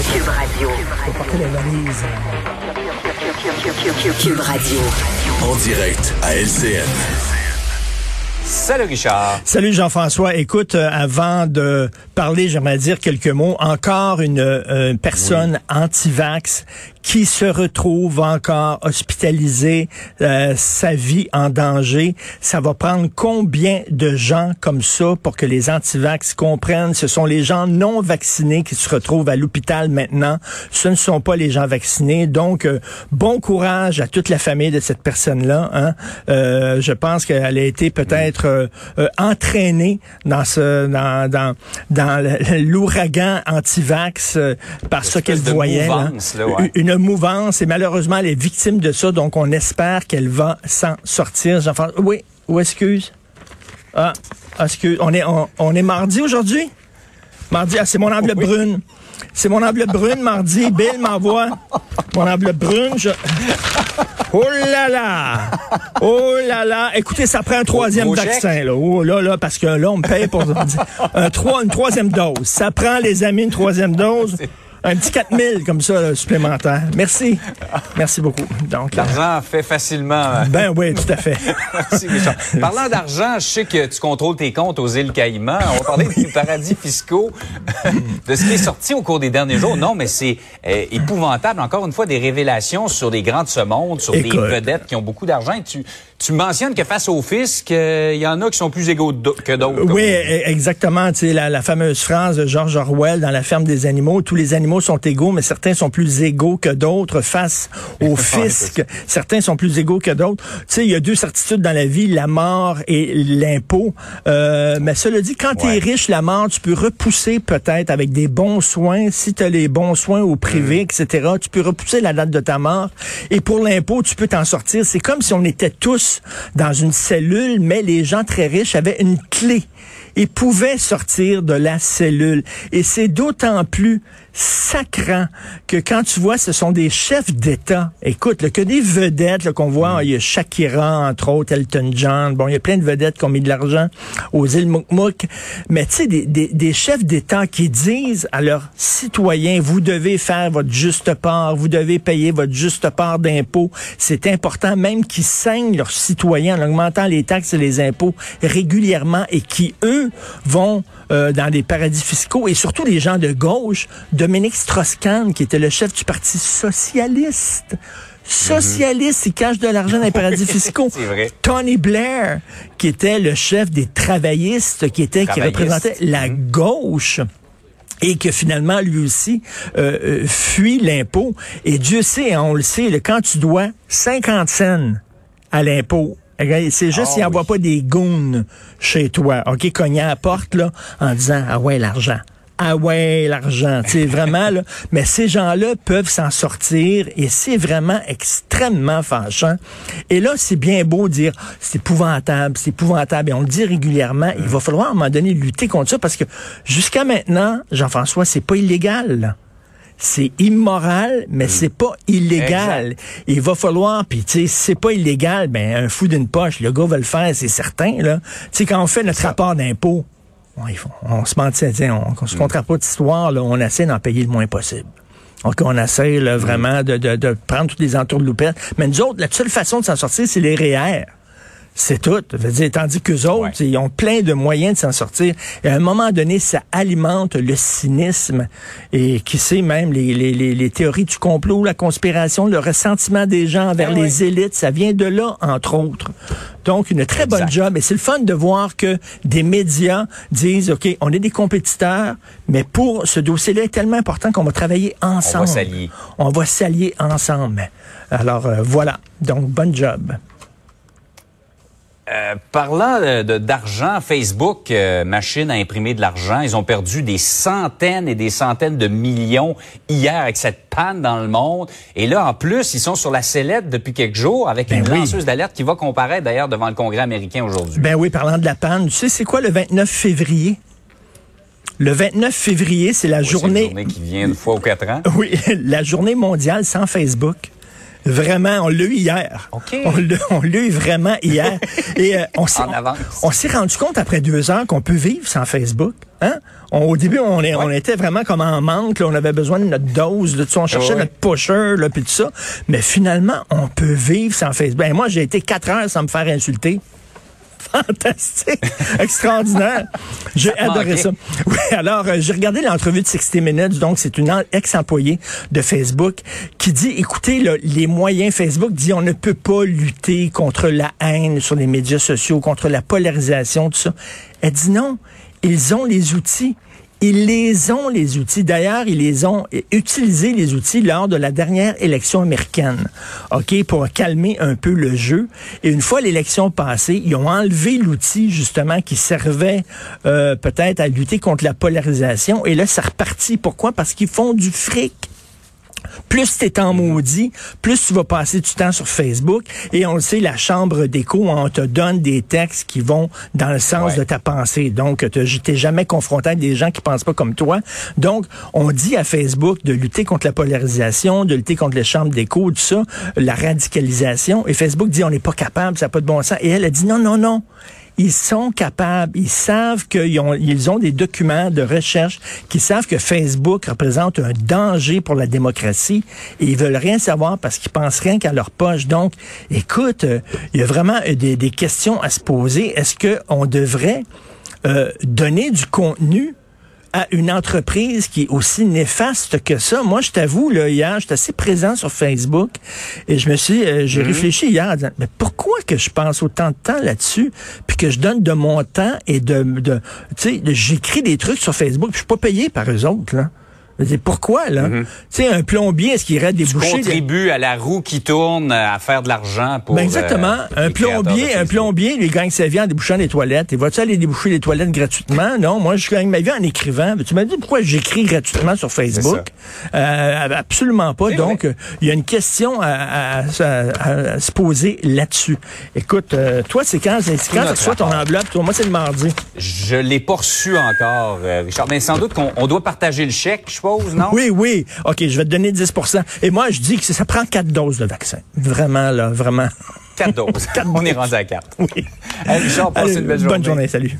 Cube Radio. Faut porter la valise. Cube Radio. En direct à LCN. Salut Richard. Salut Jean-François. Écoute, euh, avant de parler, j'aimerais dire quelques mots. Encore une, euh, personne anti-vax qui se retrouve encore hospitalisée, euh, sa vie en danger. Ça va prendre combien de gens comme ça pour que les anti-vax comprennent? Ce sont les gens non vaccinés qui se retrouvent à l'hôpital maintenant. Ce ne sont pas les gens vaccinés. Donc, bon courage à toute la famille de cette personne-là. Hein? je pense qu'elle a été peut-être euh, euh, entraîné dans ce dans dans, dans l'ouragan anti-vax euh, par ce qu'elle voyait. Une mouvance et malheureusement elle est victime de ça, donc on espère qu'elle va s'en sortir. Oui, ou excuse. Ah, excuse. On est on, est mardi aujourd'hui? Mardi, ah, c'est mon enveloppe brune. C'est mon enveloppe brune, mardi. Bill m'envoie mon enveloppe brune. Je... Oh là là! Oh là là! Écoutez, ça prend un troisième vaccin, là. Oh là là, parce que là, on me paye pour un, trois, une troisième dose. Ça prend, les amis, une troisième dose un petit 4000 comme ça supplémentaire. Merci. Merci beaucoup. Donc l'argent fait facilement. Euh, ben oui, tout à fait. Merci Richard. Parlant d'argent, je sais que tu contrôles tes comptes aux îles Caïmans. On va parler des paradis fiscaux, de ce qui est sorti au cours des derniers jours. Non, mais c'est euh, épouvantable. Encore une fois, des révélations sur les grands de ce monde, sur des vedettes qui ont beaucoup d'argent. Tu tu mentionnes que face au fisc, il euh, y en a qui sont plus égaux que d'autres. Oui, e, exactement. Tu sais, la, la, fameuse phrase de George Orwell dans La ferme des animaux, tous les animaux sont égaux, mais certains sont plus égaux que d'autres face au fisc. certains sont plus égaux que d'autres. Tu sais, il y a deux certitudes dans la vie, la mort et l'impôt. Euh, mais cela dit, quand tu es riche, la mort, tu peux repousser peut-être avec des bons soins, si tu as les bons soins au privé, mm. etc., tu peux repousser la date de ta mort. Et pour l'impôt, tu peux t'en sortir. C'est comme si on était tous dans une cellule, mais les gens très riches avaient une clé et pouvaient sortir de la cellule. Et c'est d'autant plus sacrant que quand tu vois, ce sont des chefs d'État. Écoute, que des vedettes qu'on voit, mm. il y a Shakira, entre autres, Elton John. Bon, il y a plein de vedettes qui ont mis de l'argent aux îles Moukmouk. Mais tu sais, des, des, des, chefs d'État qui disent à leurs citoyens, vous devez faire votre juste part, vous devez payer votre juste part d'impôts. C'est important, même qu'ils saignent leurs citoyens en augmentant les taxes et les impôts régulièrement et qui, eux, vont euh, dans des paradis fiscaux et surtout les gens de gauche, Dominique Strauss-Kahn, qui était le chef du Parti socialiste, socialiste, il cache de l'argent dans les paradis fiscaux. vrai. Tony Blair, qui était le chef des travaillistes, qui était, qui représentait la mhm. gauche et que finalement, lui aussi, euh, euh, fuit l'impôt. Et Dieu sait, hein, on le sait, quand tu dois 50 cents à l'impôt, c'est juste, ah, il n'envoie pas des goons chez toi, OK, cognant à la porte, là, en disant, ah ouais, l'argent ah ouais, l'argent, tu vraiment, là. Mais ces gens-là peuvent s'en sortir et c'est vraiment extrêmement fâchant. Et là, c'est bien beau dire, c'est épouvantable, c'est épouvantable, et on le dit régulièrement. Il va falloir, à un moment donné, lutter contre ça parce que jusqu'à maintenant, Jean-François, c'est pas illégal c'est immoral, mais mm. c'est pas illégal. Il va falloir, puis tu sais, c'est pas illégal, ben un fou d'une poche, le gars va le faire, c'est certain là. Tu sais, quand on fait notre rapport d'impôt, on, se mentit, on, on se comptera pas d'histoire, là, on essaie d'en payer le moins possible. Donc, on essaie là, vraiment de, de, de, prendre toutes les entours de loupettes. Mais nous autres, la seule façon de s'en sortir, c'est les REER. C'est tout. dire, tandis qu'eux autres, ils ont plein de moyens de s'en sortir. Et à un moment donné, ça alimente le cynisme et qui sait même les, les, les, théories du complot, la conspiration, le ressentiment des gens envers ben les élites. Ça vient de là, entre autres. Donc, une très bonne job. Et c'est le fun de voir que des médias disent, OK, on est des compétiteurs, mais pour ce dossier-là est tellement important qu'on va travailler ensemble. On va s'allier. On va s'allier ensemble. Alors, euh, voilà. Donc, bonne job. Euh, parlant d'argent, Facebook, euh, machine à imprimer de l'argent, ils ont perdu des centaines et des centaines de millions hier avec cette panne dans le monde. Et là, en plus, ils sont sur la sellette depuis quelques jours avec ben une lanceuse d'alerte qui va comparaître d'ailleurs devant le Congrès américain aujourd'hui. Ben oui, parlant de la panne, tu sais, c'est quoi le 29 février? Le 29 février, c'est la journée... C'est journée qui vient une fois ou quatre ans. Oui, la journée mondiale sans Facebook. Vraiment, on l'a eu hier. On l'a eu vraiment hier. Et euh, on s'est rendu compte après deux ans qu'on peut vivre sans Facebook. Hein? au début, on, est, on était vraiment comme en manque. on avait besoin de notre dose, de tout ça. On cherchait notre pusher, là, puis tout ça. Mais finalement, on peut vivre sans Facebook. Ben, moi, j'ai été quatre heures sans me faire insulter fantastique, extraordinaire. J'ai adoré ça. Oui, alors euh, j'ai regardé l'entrevue de 60 Minutes, donc c'est une ex-employée de Facebook qui dit, écoutez, les moyens Facebook dit on ne peut pas lutter contre la haine sur les médias sociaux, contre la polarisation, tout ça. Elle dit non, ils ont les outils. Ils les ont, les outils. D'ailleurs, ils les ont utilisé, les outils, lors de la dernière élection américaine, OK, pour calmer un peu le jeu. Et une fois l'élection passée, ils ont enlevé l'outil, justement, qui servait euh, peut-être à lutter contre la polarisation. Et là, ça repartit. Pourquoi? Parce qu'ils font du fric plus tu es en maudit, plus tu vas passer du temps sur Facebook. Et on le sait, la chambre d'écho, on te donne des textes qui vont dans le sens de ta pensée. Donc, tu t'es jamais confronté à des gens qui pensent pas comme toi. Donc, on dit à Facebook de lutter contre la polarisation, de lutter contre les chambres d'écho, tout ça, la radicalisation. Et Facebook dit on n'est pas capable, ça n'a pas de bon sens. Et elle a dit non, non, non ils sont capables, ils savent qu'ils ont, ils ont des documents de recherche, qui savent que Facebook représente un danger pour la démocratie et ils veulent rien savoir parce qu'ils pensent rien qu'à leur poche. Donc, écoute, euh, il y a vraiment des, des questions à se poser. Est-ce qu'on devrait euh, donner du contenu à une entreprise qui est aussi néfaste que ça. Moi, je t'avoue, là, hier, j'étais assez présent sur Facebook et je me suis, euh, j'ai mhm. réfléchi hier en disant, mais pourquoi que je pense autant de temps là-dessus, puis que je donne de mon temps et de, de tu sais, j'écris des trucs sur Facebook, puis je suis pas payé par eux autres, là? Pourquoi, là? Mhm. Tu sais, un plombier, est-ce qu'il irait déboucher... Tu contribues à la roue qui tourne, à faire de l'argent pour... Ben exactement. Euh, un plombier, un plombier, lui, gagne sa vie en débouchant les toilettes. Et vas-tu aller déboucher les toilettes gratuitement? Non, moi, je gagne ma vie en écrivant. Tu m'as dit pourquoi j'écris gratuitement sur Facebook? Euh, absolument pas. Donc, il y a une question à, se poser là-dessus. Écoute, euh, toi, c'est quand, c'est quand tu reçois ton enveloppe? Toi, moi, c'est le mardi. Je l'ai pas reçu encore, Richard. Mais sans doute qu'on doit partager le chèque, je non? Oui, oui. OK, je vais te donner 10% Et moi, je dis que ça prend quatre doses de vaccin. Vraiment, là, vraiment. Quatre doses. On est rendu à quatre. Oui. Allez, Richard, passe une belle journée. Bonne journée, salut.